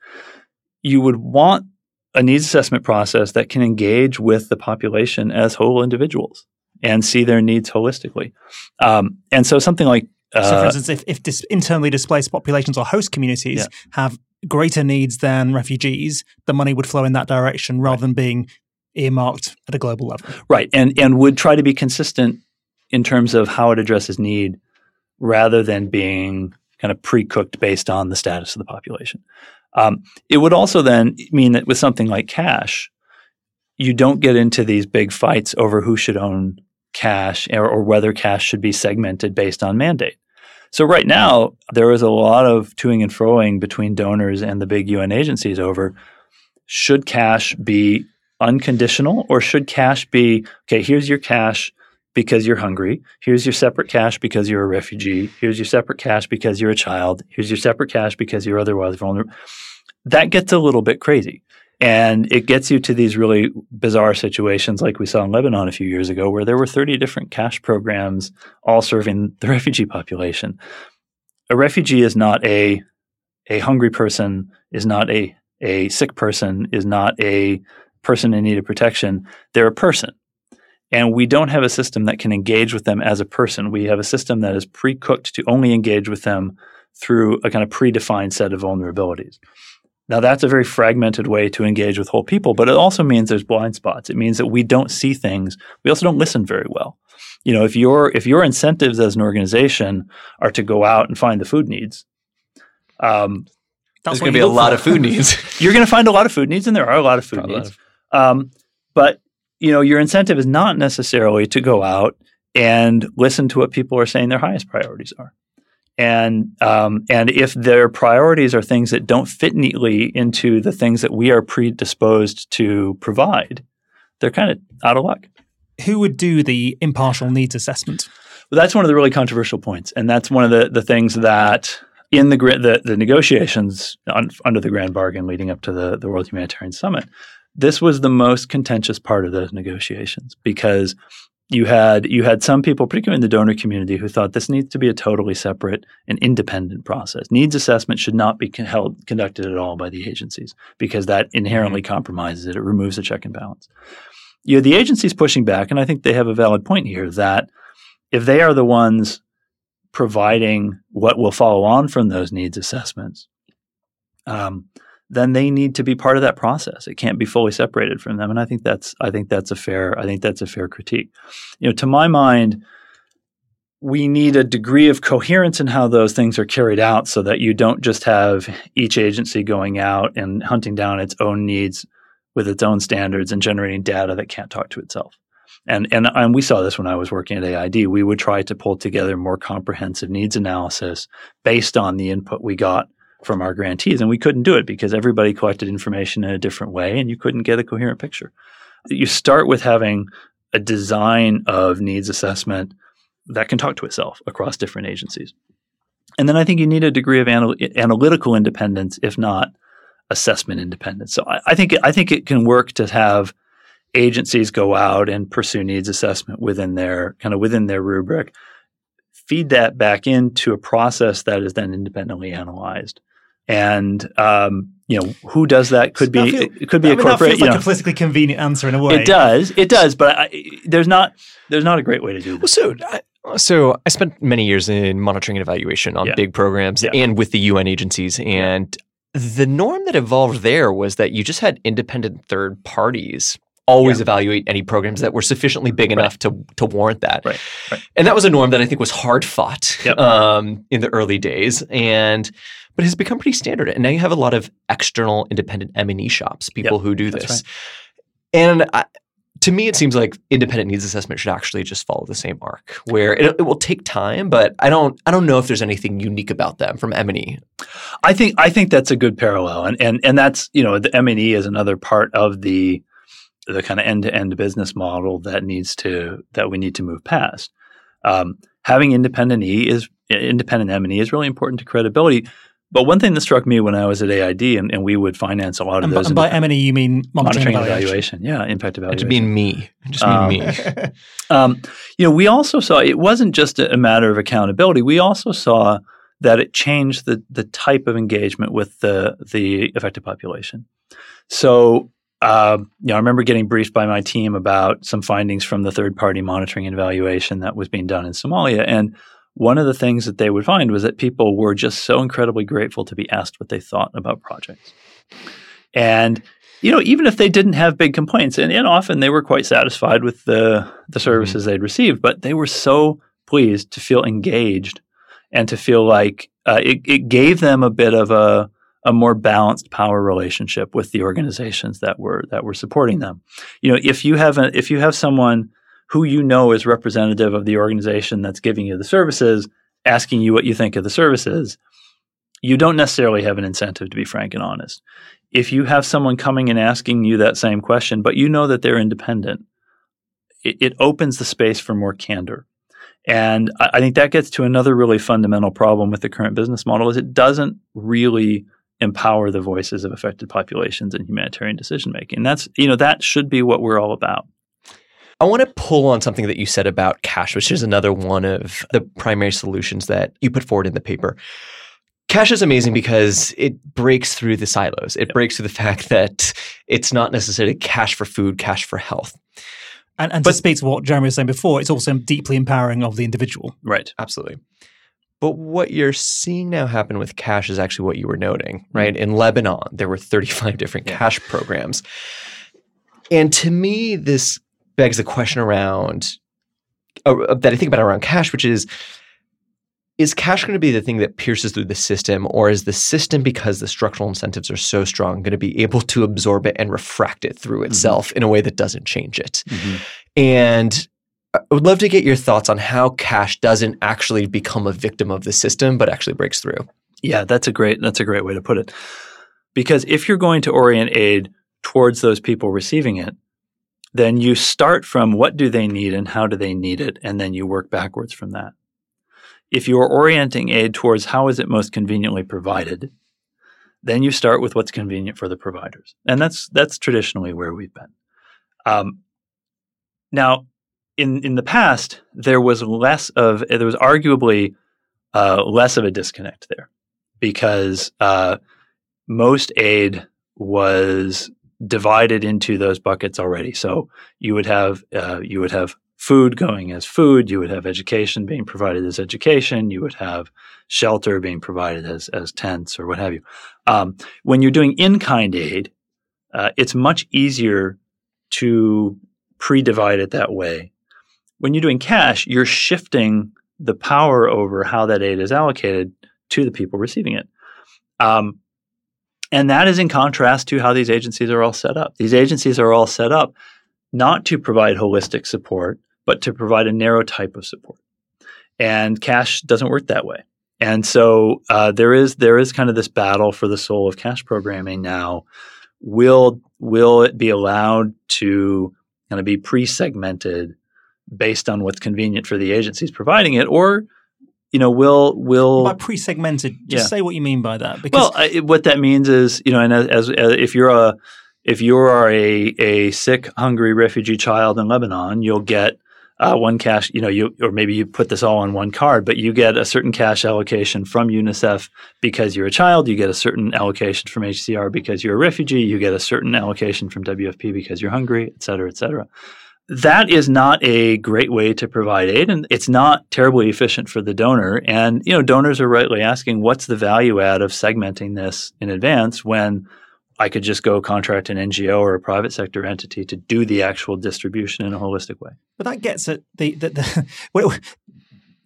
You would want a needs assessment process that can engage with the population as whole individuals and see their needs holistically. Um, and so something like uh, so, for instance, if, if dis- internally displaced populations or host communities yeah. have greater needs than refugees, the money would flow in that direction rather right. than being earmarked at a global level. Right, and and would try to be consistent in terms of how it addresses need, rather than being kind of pre-cooked based on the status of the population. Um, it would also then mean that with something like cash, you don't get into these big fights over who should own cash or, or whether cash should be segmented based on mandate. So right now, there is a lot of toing and froing between donors and the big UN agencies over should cash be unconditional or should cash be, okay, here's your cash because you're hungry. Here's your separate cash because you're a refugee. Here's your separate cash because you're a child. Here's your separate cash because you're otherwise vulnerable. That gets a little bit crazy. And it gets you to these really bizarre situations like we saw in Lebanon a few years ago, where there were 30 different cash programs all serving the [LAUGHS] refugee population. A refugee is not a, a hungry person, is not a, a sick person, is not a person in need of protection. They're a person. And we don't have a system that can engage with them as a person. We have a system that is pre cooked to only engage with them through a kind of predefined set of vulnerabilities. Now, that's a very fragmented way to engage with whole people, but it also means there's blind spots. It means that we don't see things. We also don't listen very well. You know, if your if your incentives as an organization are to go out and find the food needs, um, there's going to be a lot for. of food needs. [LAUGHS] You're going to find a lot of food needs, and there are a lot of food Probably needs. Of. Um, but you know, your incentive is not necessarily to go out and listen to what people are saying their highest priorities are and um, and if their priorities are things that don't fit neatly into the things that we are predisposed to provide, they're kind of out of luck. Who would do the impartial needs assessment? Well, that's one of the really controversial points, and that's one of the the things that in the the, the negotiations on, under the grand bargain leading up to the the World Humanitarian Summit, this was the most contentious part of those negotiations because you had you had some people, particularly in the donor community, who thought this needs to be a totally separate and independent process. Needs assessment should not be con- held conducted at all by the agencies because that inherently mm-hmm. compromises it. It removes the check and balance. You know, the agencies pushing back, and I think they have a valid point here that if they are the ones providing what will follow on from those needs assessments, um, then they need to be part of that process. It can't be fully separated from them. And I think that's I think that's a fair I think that's a fair critique. You know, to my mind, we need a degree of coherence in how those things are carried out so that you don't just have each agency going out and hunting down its own needs with its own standards and generating data that can't talk to itself. And, and and we saw this when I was working at AID. We would try to pull together more comprehensive needs analysis based on the input we got from our grantees. And we couldn't do it because everybody collected information in a different way and you couldn't get a coherent picture. You start with having a design of needs assessment that can talk to itself across different agencies. And then I think you need a degree of anal- analytical independence, if not assessment independence. So I, I, think I think it can work to have agencies go out and pursue needs assessment within their kind of within their rubric, feed that back into a process that is then independently analyzed and um, you know who does that could be feel, it could be I a mean, corporate. That feels like know. a politically convenient answer in a way. It does, it does, but I, there's not there's not a great way to do this. Well, so I, so I spent many years in monitoring and evaluation on yeah. big programs yeah. and with the UN agencies, and the norm that evolved there was that you just had independent third parties always yeah. evaluate any programs that were sufficiently big enough to to warrant that. Right. right. And that was a norm that I think was hard fought yep. um, in the early days, and but it has become pretty standard. And now you have a lot of external independent M and E shops, people yep. who do this. Right. And I, to me, it seems like independent needs assessment should actually just follow the same arc, where it, it, will take time, but I don't, I don't know if there's anything unique about them from M and E. I think, I think that's a good parallel, and and and that's you know the M and E is another part of the the kind of end to end business model that needs to that we need to move past. Um, having independent E is independent M&E is really important to credibility. But one thing that struck me when I was at AID, and, and we would finance a lot of And, those. and by M&E, you mean monitoring, monitoring evaluation. evaluation. Yeah, impact It evaluation. just mean me. It just Um, mean [LAUGHS] me. Um, you know, we also saw it wasn't just a, a matter of accountability. We also saw that it changed the the type of engagement with the the affected population. So, uh, you know, I remember getting briefed by my team about some findings from the third party monitoring and evaluation that was being done in Somalia, and one of the things that they would find was that people were just so incredibly grateful to be asked what they thought about projects, and you know, even if they didn't have big complaints, and, and often they were quite satisfied with the the services they'd received, but they were so pleased to feel engaged and to feel like uh, it, it gave them a bit of a a more balanced power relationship with the organizations that were that were supporting them. You know, if you have a, if you have someone who you know is representative of the organization that's giving you the services, asking you what you think of the services, you don't necessarily have an incentive to be frank and honest if you have someone coming and asking you that same question, but you know that they're independent, it, it opens the space for more candor. And I, I think that gets to another really fundamental problem with the current business model is it doesn't really empower the voices of affected populations in humanitarian decision making. That's you know that should be what we're all about. I want to pull on something that you said about cash, which is another one of the primary solutions that you put forward in the paper. Cash is amazing because it breaks through the silos. It breaks through the fact that it's not necessarily cash for food, cash for health. And, and But- to speak to what Jeremy was saying before, it's also deeply empowering of the individual. Right. Absolutely. But what you're seeing now happen with cash is actually what you were noting, Mm-hmm. right? In Lebanon, there were 35 different cash programs. And to me, this begs the question around uh, that I think about around cash, which is is cash going to be the thing that pierces through the system, or is the system, because the structural incentives are so strong, going to be able to absorb it and refract it through itself in a way that doesn't change it? And I would love to get your thoughts on how cash doesn't actually become a victim of the system, but actually breaks through. Yeah, that's a great that's a great way to put it. Because if you're going to orient aid towards those people receiving it, then you start from what do they need and how do they need it, and then you work backwards from that. If you're orienting aid towards how is it most conveniently provided, then you start with what's convenient for the providers, and that's that's traditionally where we've been. Um, now, in in the past, there was less of there was arguably uh, less of a disconnect there because uh, most aid was divided into those buckets already. So you would have uh, you would have food going as food, you would have education being provided as education, you would have shelter being provided as as tents or what have you. Um, when you're doing in kind aid, uh, it's much easier to pre-divide it that way. When you're doing cash, you're shifting the power over how that aid is allocated to the people receiving it. Um, and that is in contrast to how these agencies are all set up. These agencies are all set up not to provide holistic support, but to provide a narrow type of support. And cash doesn't work that way. And so uh, there is there is kind of this battle for the soul of cash programming now. Will will it be allowed to kind of be pre-segmented based on what's convenient for the agencies providing it, or you know, will will By pre-segmented, just Yeah. say what you mean by that. Because well, I, what that means is, you know, and as, as, as if you're a if you are a a sick, hungry refugee child in Lebanon, you'll get uh, one cash. You know, you or maybe you put this all on one card, but you get a certain cash allocation from UNICEF because you're a child. You get a certain allocation from HCR because you're a refugee. You get a certain allocation from WFP because you're hungry, et cetera, et cetera. That is not a great way to provide aid, and it's not terribly efficient for the donor. And you know, donors are rightly asking, what's the value add of segmenting this in advance when I could just go contract an NGO or a private sector entity to do the actual distribution in a holistic way. But that gets at the, the, the [LAUGHS] well,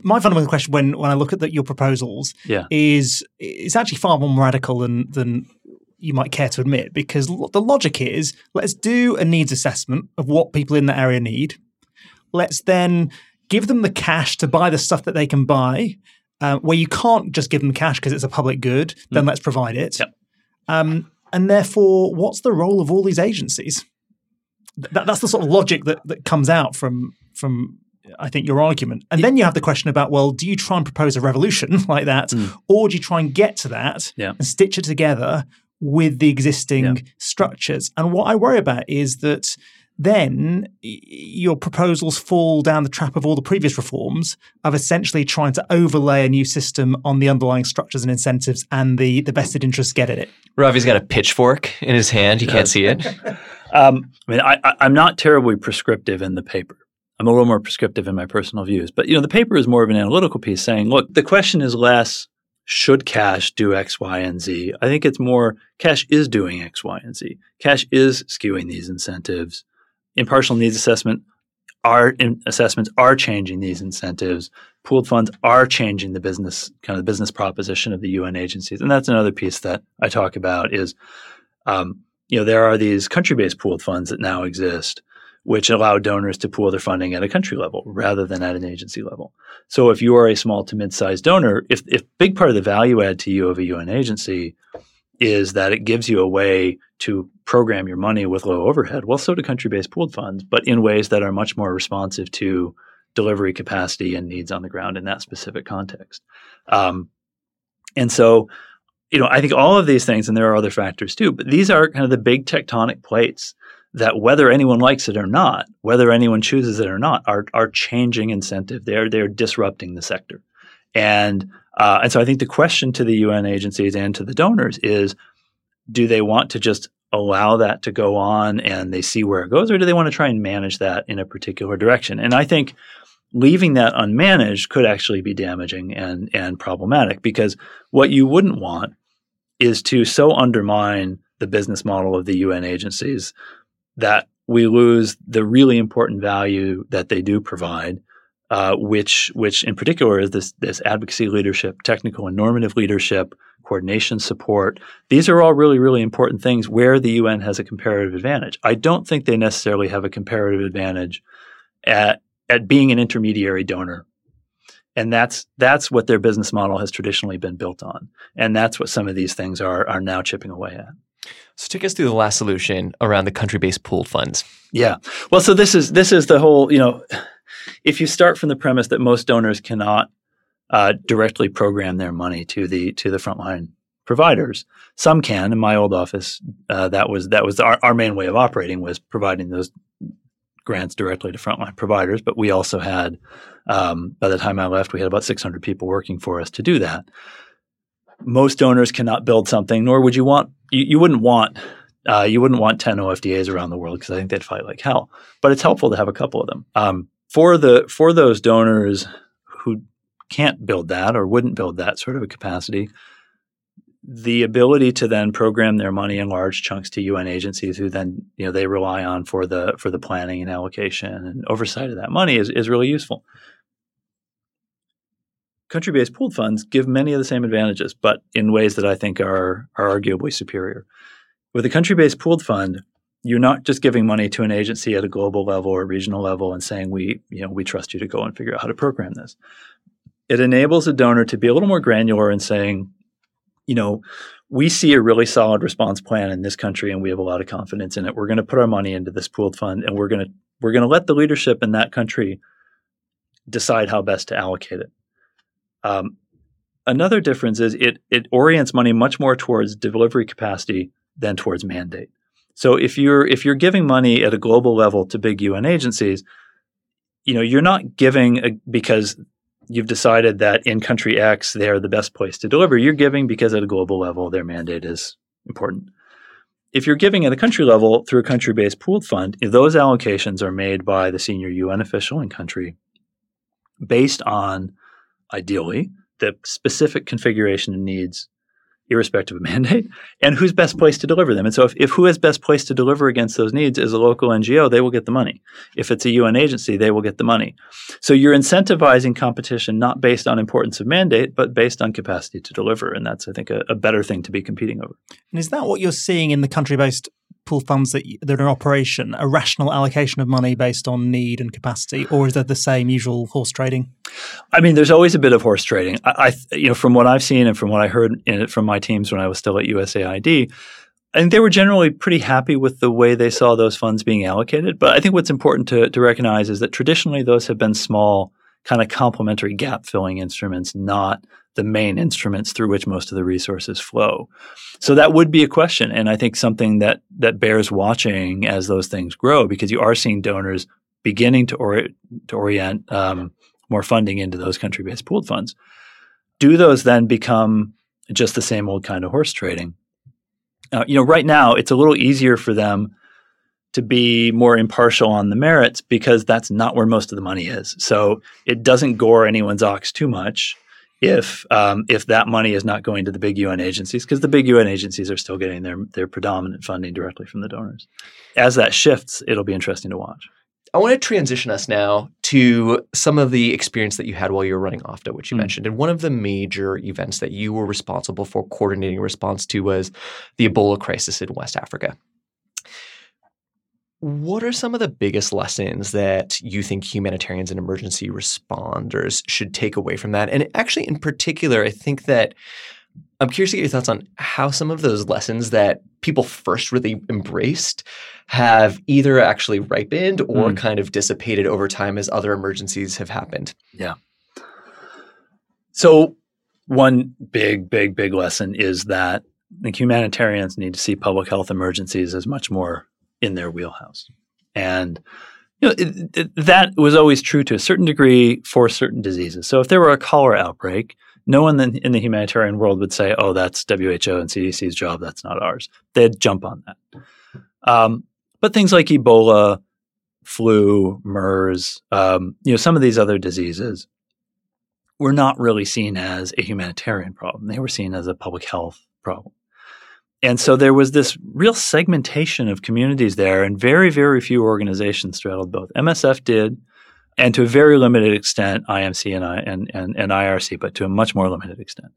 my fundamental question when when I look at the, your proposals Yeah. is it's actually far more radical than than you might care to admit because the logic is let's do a needs assessment of what people in that area need. Let's then give them the cash to buy the stuff that they can buy. Uh, where you can't just give them cash because it's a public good, then let's provide it. Yep. Um, and therefore, what's the role of all these agencies? That, that's the sort of logic that, that comes out from from I think, your argument. And then you have the question about, well, do you try and propose a revolution [LAUGHS] like that, mm. or do you try and get to that yeah. and stitch it together with the existing yeah. structures? And what I worry about is that then your proposals fall down the trap of all the previous reforms of essentially trying to overlay a new system on the underlying structures and incentives and the, the vested interests get at it. Ravi's got a pitchfork in his hand. You can't see it. [LAUGHS] [LAUGHS] um, I mean, I, I'm not terribly prescriptive in the paper. I'm a little more prescriptive in my personal views. But, you know, the paper is more of an analytical piece saying, look, the question is less should cash do X, Y, and Z? I think it's more cash is doing X, Y, and Z. Cash is skewing these incentives impartial needs assessment are assessments are changing these incentives. Pooled funds are changing the business kind of the business proposition of the UN agencies, and that's another piece that I talk about. Is um, you know there are these country-based pooled funds that now exist, which allow donors to pool their funding at a country level rather than at an agency level. So if you are a small to mid-sized donor, if if big part of the value add to you of a UN agency is that it gives you a way to program your money with low overhead. Well, so do country based pooled funds, but in ways that are much more responsive to delivery capacity and needs on the ground in that specific context. Um, and so, you know, I think all of these things, and there are other factors too, but these are kind of the big tectonic plates that whether anyone likes it or not, whether anyone chooses it or not, are are changing incentive. They're they're disrupting the sector. And uh, and so I think the question to the UN agencies and to the donors is do they want to just allow that to go on and they see where it goes, or do they want to try and manage that in a particular direction? And I think leaving that unmanaged could actually be damaging and, and problematic because what you wouldn't want is to so undermine the business model of the UN agencies that we lose the really important value that they do provide uh, which which in particular is this this advocacy leadership, technical and normative leadership, coordination support. These are all really really important things where the UN has a comparative advantage. I don't think they necessarily have a comparative advantage at at being an intermediary donor. And that's that's what their business model has traditionally been built on. And that's what some of these things are are now chipping away at. So take us through the last solution around the country-based pooled funds. Yeah. Well, so this is this is the whole, you know, if you start from the premise that most donors cannot uh, directly program their money to the to the frontline providers, some can. In my old office, uh, that was that was our, our main way of operating was providing those grants directly to frontline providers. But we also had, um, by the time I left, we had about 600 people working for us to do that. Most donors cannot build something, nor would you want you, you wouldn't want uh, you wouldn't want 10 OFDAs around the world because I think they'd fight like hell. But it's helpful to have a couple of them. Um, for the for those donors who can't build that or wouldn't build that sort of a capacity, the ability to then program their money in large chunks to UN agencies who then you know they rely on for the for the planning and allocation and oversight of that money is, is really useful. Country-based pooled funds give many of the same advantages, but in ways that I think are are arguably superior. With a country-based pooled fund, you're not just giving money to an agency at a global level or regional level and saying we you know we trust you to go and figure out how to program this. It enables a donor to be a little more granular in saying you know we see a really solid response plan in this country and we have a lot of confidence in it. We're going to put our money into this pooled fund and we're going to we're going to let the leadership in that country decide how best to allocate it um, another difference is it it orients money much more towards delivery capacity than towards mandate so if you're if you're giving money at a global level to big UN agencies, you know, you're not giving a, because you've decided that in country X they're the best place to deliver. You're giving because at a global level their mandate is important. If you're giving at a country level through a country-based pooled fund, those allocations are made by the senior UN official in country based on ideally the specific configuration and needs irrespective of [LAUGHS] mandate, and who's best placed to deliver them. And so, if, if who is best placed to deliver against those needs is a local NGO, they will get the money. If it's a UN agency, they will get the money. So you're incentivizing competition not based on importance of mandate, but based on capacity to deliver. And that's, I think, a, a better thing to be competing over. And is that what you're seeing in the country-based pool funds that, that are in operation a rational allocation of money based on need and capacity, or is that the same usual horse trading? I mean, there's always a bit of horse trading. I, I you know, from what I've seen and from what I heard from my teams when I was still at USAID, think they were generally pretty happy with the way they saw those funds being allocated. But I think what's important to, to recognize is that traditionally those have been small, kind of complementary gap filling instruments, not the main instruments through which most of the resources flow. So that would be a question, and I think something that that bears watching as those things grow, because you are seeing donors beginning to, to orient um, more funding into those country-based pooled funds. Do those then become just the same old kind of horse trading? Uh, you know, right now it's a little easier for them to be more impartial on the merits because that's not where most of the money is. So it doesn't gore anyone's ox too much if um, if that money is not going to the big UN agencies because the big UN agencies are still getting their their predominant funding directly from the donors. As that shifts, it'll be interesting to watch. I want to transition us now to some of the experience that you had while you were running OFDA, which you mm. mentioned. And one of the major events that you were responsible for coordinating a response to was the Ebola crisis in West Africa. What are some of the biggest lessons that you think humanitarians and emergency responders should take away from that? And actually, in particular, I think that I'm curious to get your thoughts on how some of those lessons that people first really embraced have either actually ripened or mm. kind of dissipated over time as other emergencies have happened. Yeah. So, one big, big, big lesson is that the humanitarians need to see public health emergencies as much more in their wheelhouse. And you know, it, it, that was always true to a certain degree for certain diseases. So if there were a cholera outbreak, no one in, the humanitarian world would say, "Oh, that's WHO and CDC's job. That's not ours." They'd jump on that. Um, but things like Ebola, flu, MERS, um, you know, some of these other diseases were not really seen as a humanitarian problem. They were seen as a public health problem. And so there was this real segmentation of communities there, and very, very few organizations straddled both. MSF did, and to a very limited extent, IMC and, I, and, and, and IRC, but to a much more limited extent.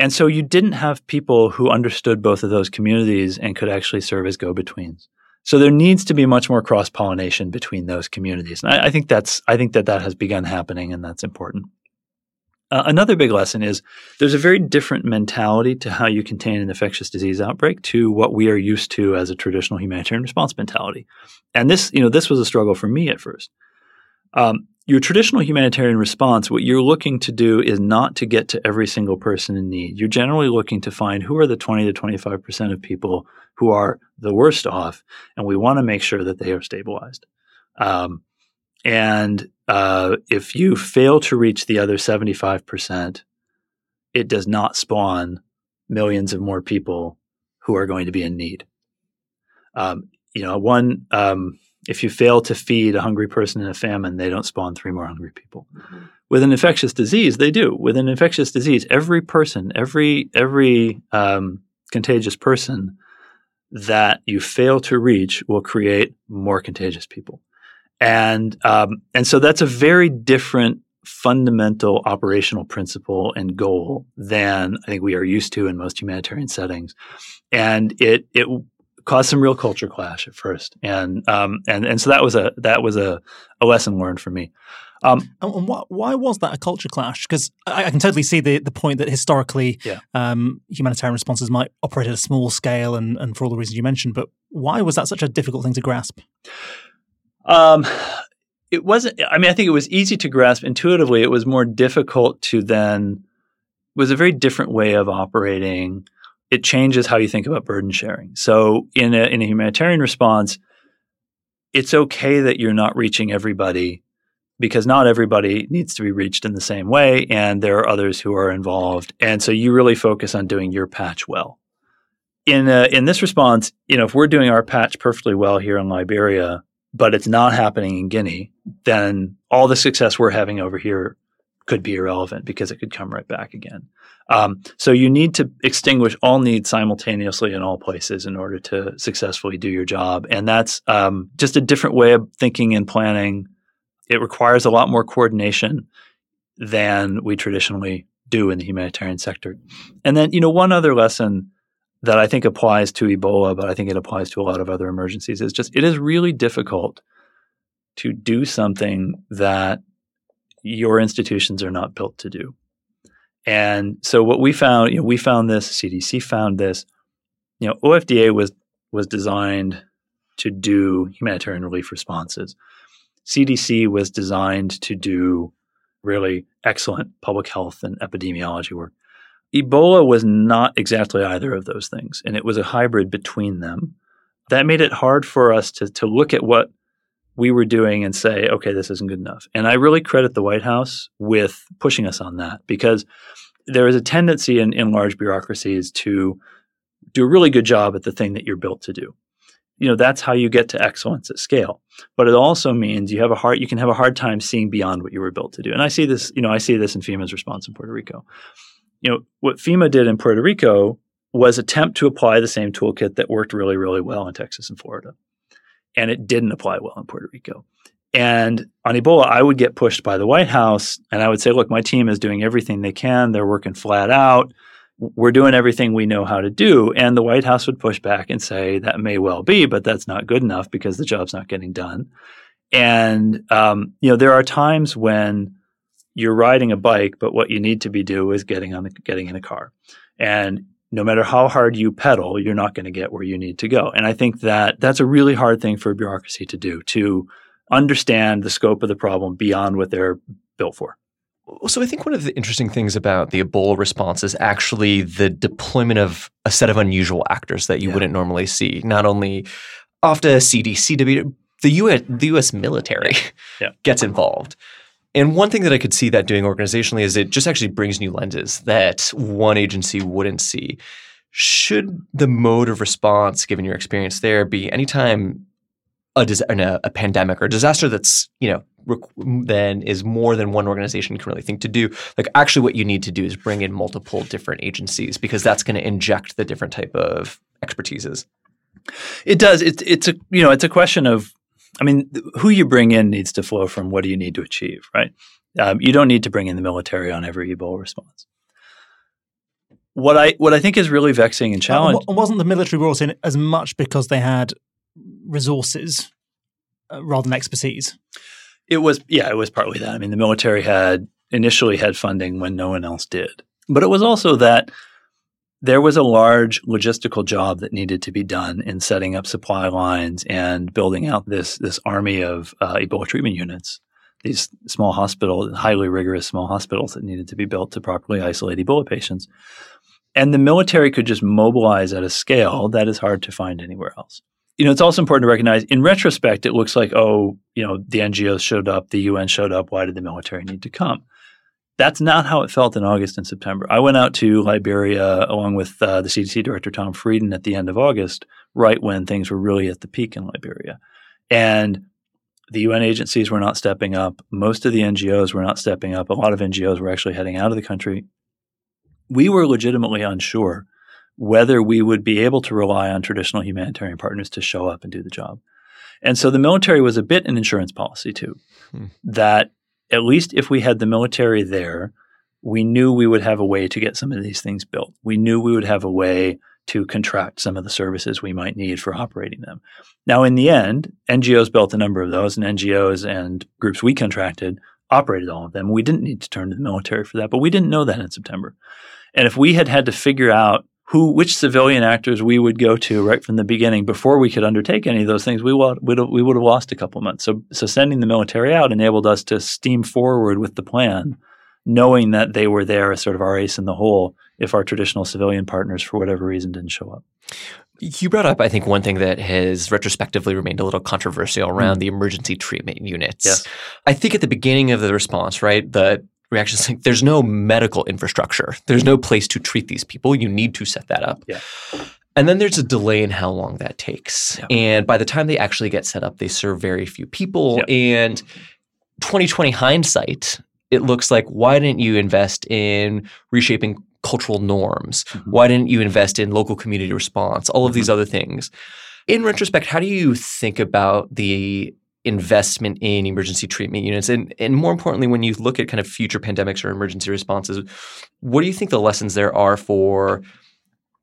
And so you didn't have people who understood both of those communities and could actually serve as go betweens. So there needs to be much more cross pollination between those communities, and I, I, think that's I think that that has begun happening, and that's important. Uh, another big lesson is there's a very different mentality to how you contain an infectious disease outbreak to what we are used to as a traditional humanitarian response mentality. And this, you know, this was a struggle for me at first. Um, your traditional humanitarian response, what you're looking to do is not to get to every single person in need. You're generally looking to find who are the 20 to 25% of people who are the worst off, and we want to make sure that they are stabilized. Um, and uh, if you fail to reach the other 75%, it does not spawn millions of more people who are going to be in need. Um, you know, one, um, if you fail to feed a hungry person in a famine, they don't spawn three more hungry people. Mm-hmm. With an infectious disease, they do. With an infectious disease, every person, every every um, contagious person that you fail to reach will create more contagious people and um, and so that's a very different fundamental operational principle and goal than I think we are used to in most humanitarian settings, and it it caused some real culture clash at first, and um, and and so that was a that was a, a lesson learned for me. Um, and why, why was that a culture clash? Because I, I, can totally see the, the point that historically yeah. um, humanitarian responses might operate at a small scale and, and for all the reasons you mentioned, but why was that such a difficult thing to grasp? Um, it wasn't. I mean, I think it was easy to grasp intuitively. It was more difficult to then. Was a very different way of operating. It changes how you think about burden sharing. So, in a in a humanitarian response, it's okay that you're not reaching everybody because not everybody needs to be reached in the same way, and there are others who are involved. And so, you really focus on doing your patch well. In in this response, you know, if we're doing our patch perfectly well here in Liberia, but it's not happening in Guinea, then all the success we're having over here could be irrelevant because it could come right back again. Um, so you need to extinguish all needs simultaneously in all places in order to successfully do your job, and that's um, just a different way of thinking and planning. It requires a lot more coordination than we traditionally do in the humanitarian sector. And then, you know, one other lesson that I think applies to Ebola, but I think it applies to a lot of other emergencies. Is just it is really difficult to do something that your institutions are not built to do. And so what we found, you know, we found this, CDC found this. you know, OFDA was was designed to do humanitarian relief responses. CDC was designed to do really excellent public health and epidemiology work. Ebola was not exactly either of those things, and it was a hybrid between them. That made it hard for us to, to look at what we were doing and say, okay, this isn't good enough. And I really credit the White House with pushing us on that because there is a tendency in, in large bureaucracies to do a really good job at the thing that you're built to do. You know, that's how you get to excellence at scale. But it also means you have a hard you can have a hard time seeing beyond what you were built to do. And I see this, you know, I see this in FEMA's response in Puerto Rico. You know, what FEMA did in Puerto Rico was attempt to apply the same toolkit that worked really, really well in Texas and Florida and it didn't apply well in Puerto Rico. And on Ebola, I would get pushed by the White House, and I would say, look, my team is doing everything they can. They're working flat out. We're doing everything we know how to do. And the White House would push back and say, that may well be, but that's not good enough because the job's not getting done. And, um, you know, there are times when you're riding a bike, but what you need to be do is getting on the, getting in a car. And no matter how hard you pedal, you're not going to get where you need to go. And I think that that's a really hard thing for a bureaucracy to do to understand the scope of the problem beyond what they're built for. So I think one of the interesting things about the Ebola response is actually the deployment of a set of unusual actors that you yeah. wouldn't normally see. Not only OFDA, CDC, the US, the US military yeah. gets involved. And one thing that I could see that doing organizationally is it just actually brings new lenses that one agency wouldn't see. Should the mode of response, given your experience there, be anytime a, a, a pandemic or a disaster that's you know rec- then is more than one organization can really think to do. Like actually, what you need to do is bring in multiple different agencies because that's going to inject the different type of expertises. It does. It's it's a you know it's a question of I mean, who you bring in needs to flow from what do you need to achieve, right? Um, you don't need to bring in the military on every Ebola response. What I what I think is really vexing and challenging. Uh, wasn't the military brought in as much because they had resources uh, rather than expertise? It was, yeah, it was partly that. I mean, the military had initially had funding when no one else did, but it was also that there was a large logistical job that needed to be done in setting up supply lines and building out this this army of uh, Ebola treatment units. These small hospitals, highly rigorous small hospitals that needed to be built to properly isolate Ebola patients. And the military could just mobilize at a scale that is hard to find anywhere else. You know, it's also important to recognize in retrospect, it looks like, oh, you know, the NGOs showed up, the UN showed up. Why did the military need to come? That's not how it felt in August and September. I went out to Liberia along with uh, the CDC director, Tom Frieden, at the end of August, right when things were really at the peak in Liberia. And the UN agencies were not stepping up. Most of the NGOs were not stepping up. A lot of NGOs were actually heading out of the country. We were legitimately unsure whether we would be able to rely on traditional humanitarian partners to show up and do the job. And so the military was a bit an insurance policy too, hmm. that at least if we had the military there, we knew we would have a way to get some of these things built. We knew we would have a way to contract some of the services we might need for operating them. Now, in the end, NGOs built a number of those, and NGOs and groups we contracted operated all of them. We didn't need to turn to the military for that, but we didn't know that in September. And if we had had to figure out who which civilian actors we would go to right from the beginning before we could undertake any of those things, we would we would have lost a couple months. So so sending the military out enabled us to steam forward with the plan, knowing that they were there as sort of our ace in the hole if our traditional civilian partners for whatever reason didn't show up. You brought up, I think, one thing that has retrospectively remained a little controversial around mm. the emergency treatment units. Yes. I think at the beginning of the response, right, the reactions like there's no medical infrastructure. There's no place to treat these people. You need to set that up. Yeah. And then there's a delay in how long that takes. Yeah. And by the time they actually get set up, they serve very few people. Yeah. And 2020 hindsight, it looks like why didn't you invest in reshaping cultural norms? Mm-hmm. Why didn't you invest in local community response? All of mm-hmm. these other things. In retrospect, how do you think about the investment in emergency treatment units? And, and more importantly, when you look at kind of future pandemics or emergency responses, what do you think the lessons there are for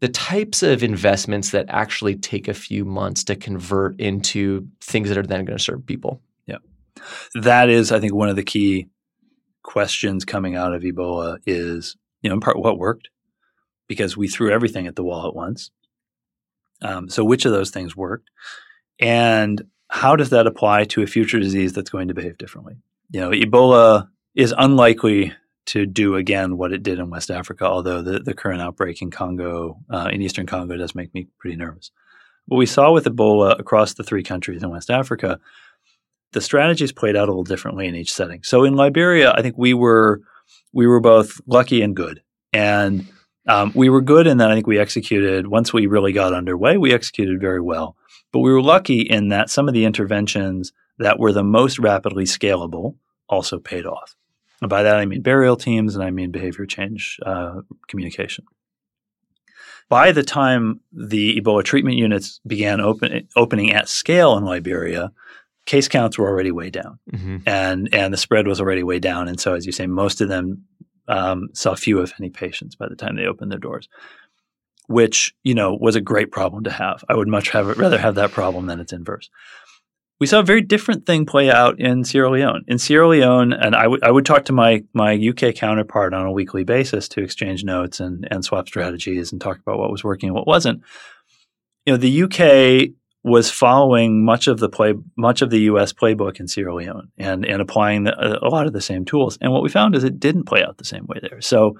the types of investments that actually take a few months to convert into things that are then going to serve people? Yeah. That is, I think, one of the key questions coming out of Ebola is, you know, in part what worked because we threw everything at the wall at once. Um, so, which of those things worked? And how does that apply to a future disease that's going to behave differently? You know, Ebola is unlikely to do again what it did in West Africa, although the, the current outbreak in Congo, uh, in Eastern Congo, does make me pretty nervous. What we saw with Ebola across the three countries in West Africa, the strategies played out a little differently in each setting. So in Liberia, I think we were we were both lucky and good, and um, we were good in that I think we executed once we really got underway. We executed very well, but we were lucky in that some of the interventions that were the most rapidly scalable also paid off. And by that I mean burial teams and I mean behavior change uh, communication. By the time the Ebola treatment units began open, opening at scale in Liberia, case counts were already way down, mm-hmm. and and the spread was already way down. And so, as you say, most of them um, saw few, if any, patients by the time they opened their doors, which you know was a great problem to have. I would much have, rather have that problem than its inverse we saw a very different thing play out in Sierra Leone. In Sierra Leone, and I, w- I would talk to my my UK counterpart on a weekly basis to exchange notes and and swap strategies and talk about what was working and what wasn't. You know, the UK was following much of the play much of the US playbook in Sierra Leone and and applying the, a lot of the same tools. And what we found is it didn't play out the same way there. So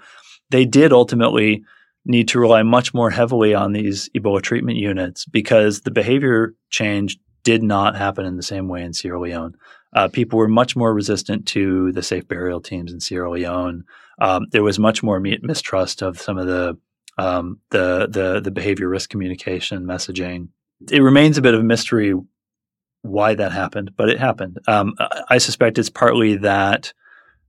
they did ultimately need to rely much more heavily on these Ebola treatment units because the behavior change did not happen in the same way in Sierra Leone. Uh, people were much more resistant to the safe burial teams in Sierra Leone. Um, there was much more mistrust of some of the um, the the the behavior risk communication messaging. It remains a bit of a mystery why that happened, but it happened. Um, I suspect it's partly that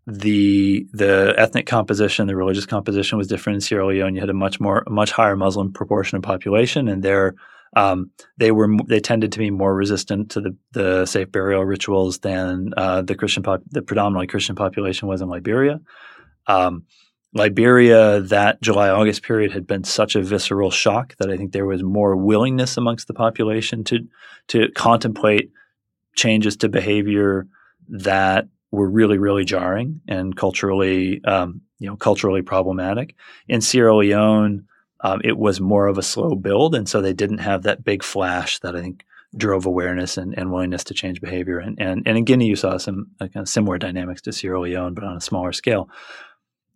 the the ethnic composition, the religious composition was different in Sierra Leone. You had a much more a much higher Muslim proportion of population, and there um, they were they tended to be more resistant to the, the safe burial rituals than uh, the Christian pop, the predominantly Christian population was in Liberia. Um, Liberia, that July August period had been such a visceral shock that I think there was more willingness amongst the population to to contemplate changes to behavior that were really really jarring and culturally um, you know culturally problematic. In Sierra Leone, um, it was more of a slow build, and so they didn't have that big flash that I think drove awareness and, and willingness to change behavior. And, and and in Guinea, you saw some uh, kind of similar dynamics to Sierra Leone, but on a smaller scale.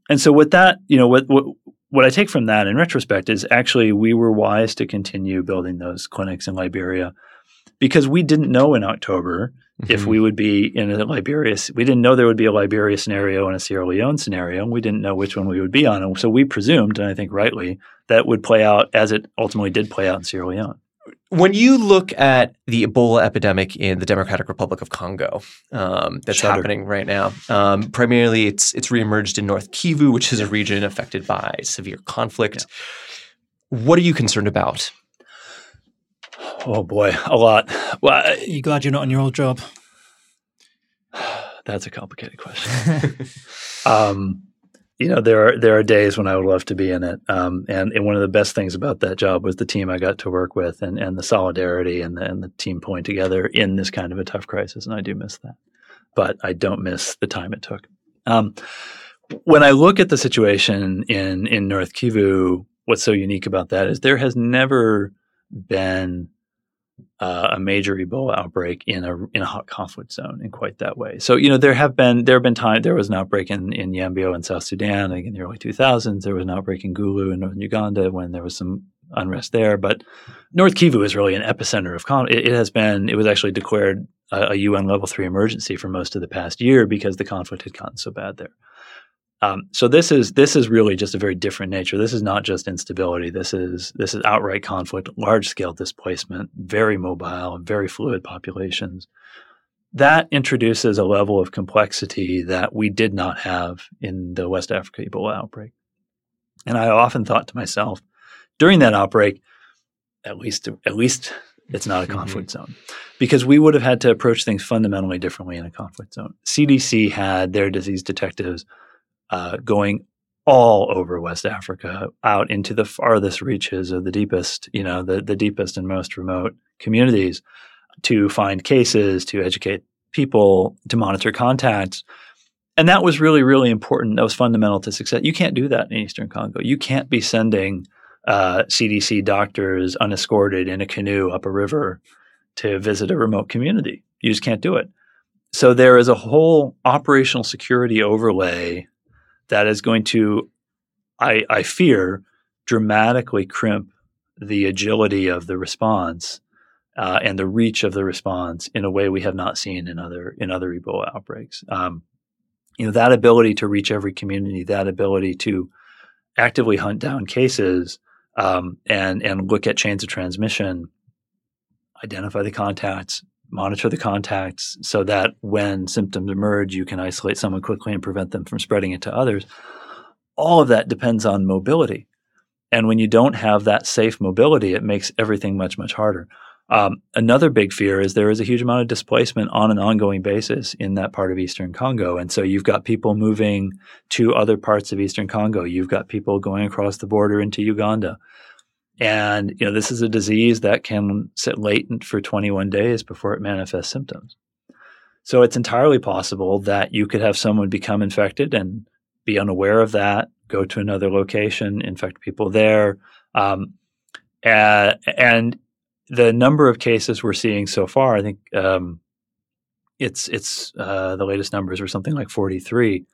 And so, with that, you know, what, what what I take from that in retrospect is actually we were wise to continue building those clinics in Liberia because we didn't know in October mm-hmm. if we would be in a Liberia. We didn't know there would be a Liberia scenario and a Sierra Leone scenario. And we didn't know which one we would be on. And so we presumed, and I think rightly, that would play out as it ultimately did play out in Sierra Leone. When you look at the Ebola epidemic in the Democratic Republic of Congo, um, that's happening right now, um, primarily it's it's reemerged in North Kivu, which is a region affected by severe conflict. Yeah. What are you concerned about? Oh boy, a lot. Well, are you glad you're not in your old job? [SIGHS] That's a complicated question. [LAUGHS] um, you know, there are there are days when I would love to be in it, um, and and one of the best things about that job was the team I got to work with, and and the solidarity and the and the team pulling together in this kind of a tough crisis, and I do miss that, but I don't miss the time it took. Um, when I look at the situation in in North Kivu, what's so unique about that is there has never been uh, a major Ebola outbreak in a in a hot conflict zone in quite that way. So you know there have been there have been time there was an outbreak in in Yambio in South Sudan in the early 2000s. There was an outbreak in Gulu in northern Uganda when there was some unrest there. But North Kivu is really an epicenter of conflict. It, it, has been it was actually declared a, a UN level three emergency for most of the past year because the conflict had gotten so bad there. Um, so this is this is really just a very different nature. This is not just instability. This is this is outright conflict, large scale displacement, very mobile, very fluid populations. That introduces a level of complexity that we did not have in the West Africa Ebola outbreak. And I often thought to myself, during that outbreak, at least at least it's not a mm-hmm. conflict mm-hmm. zone because we would have had to approach things fundamentally differently in a conflict zone. CDC had their disease detectives uh, going all over West Africa, out into the farthest reaches of the deepest, you know, the, the deepest and most remote communities to find cases, to educate people, to monitor contacts. And that was really, really important. That was fundamental to success. You can't do that in Eastern Congo. You can't be sending uh, CDC doctors unescorted in a canoe up a river to visit a remote community. You just can't do it. So there is a whole operational security overlay that is going to, I, I fear, dramatically crimp the agility of the response uh, and the reach of the response in a way we have not seen in other in other Ebola outbreaks. Um, you know that ability to reach every community, that ability to actively hunt down cases um, and and look at chains of transmission, identify the contacts, monitor the contacts, so that when symptoms emerge, you can isolate someone quickly and prevent them from spreading it to others. All of that depends on mobility, and when you don't have that safe mobility, it makes everything much much harder. Um, another big fear is there is a huge amount of displacement on an ongoing basis in that part of Eastern Congo. And so you've got people moving to other parts of Eastern Congo. You've got people going across the border into Uganda. And, you know, this is a disease that can sit latent for 21 days before it manifests symptoms. So it's entirely possible that you could have someone become infected and be unaware of that, go to another location, infect people there. Um, and, and the number of cases we're seeing so far, I think um, it's it's uh, the latest numbers are something like 43,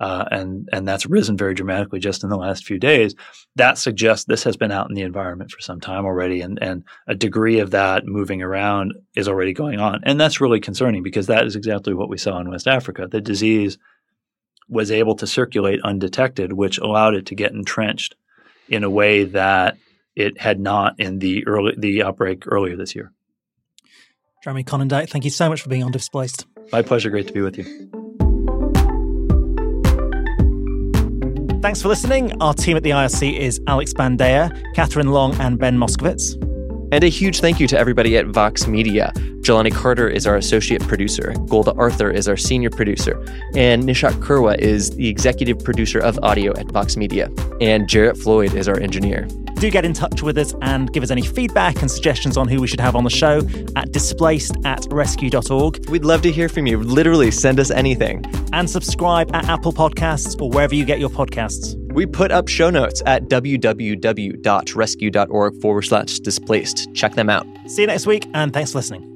uh, and and that's risen very dramatically just in the last few days. That suggests this has been out in the environment for some time already, and and a degree of that moving around is already going on, and that's really concerning because that is exactly what we saw in West Africa. The disease was able to circulate undetected, which allowed it to get entrenched in a way that it had not in the early the outbreak earlier this year. Jeremy Konyndyk, thank you so much for being on Displaced. My pleasure. Great to be with you. Thanks for listening. Our team at the IRC is Alex Bandea, Catherine Long, and Ben Moskowitz. And a huge thank you to everybody at Vox Media. Jelani Carter is our associate producer. Golda Arthur is our senior producer. And Nishat Kurwa is the executive producer of audio at Vox Media. And Jarrett Floyd is our engineer. Do get in touch with us and give us any feedback and suggestions on who we should have on the show at displaced at rescue.org. We'd love to hear from you. Literally, send us anything. And subscribe at Apple Podcasts or wherever you get your podcasts. We put up show notes at www.rescue.org forward slash displaced. Check them out. See you next week, and thanks for listening.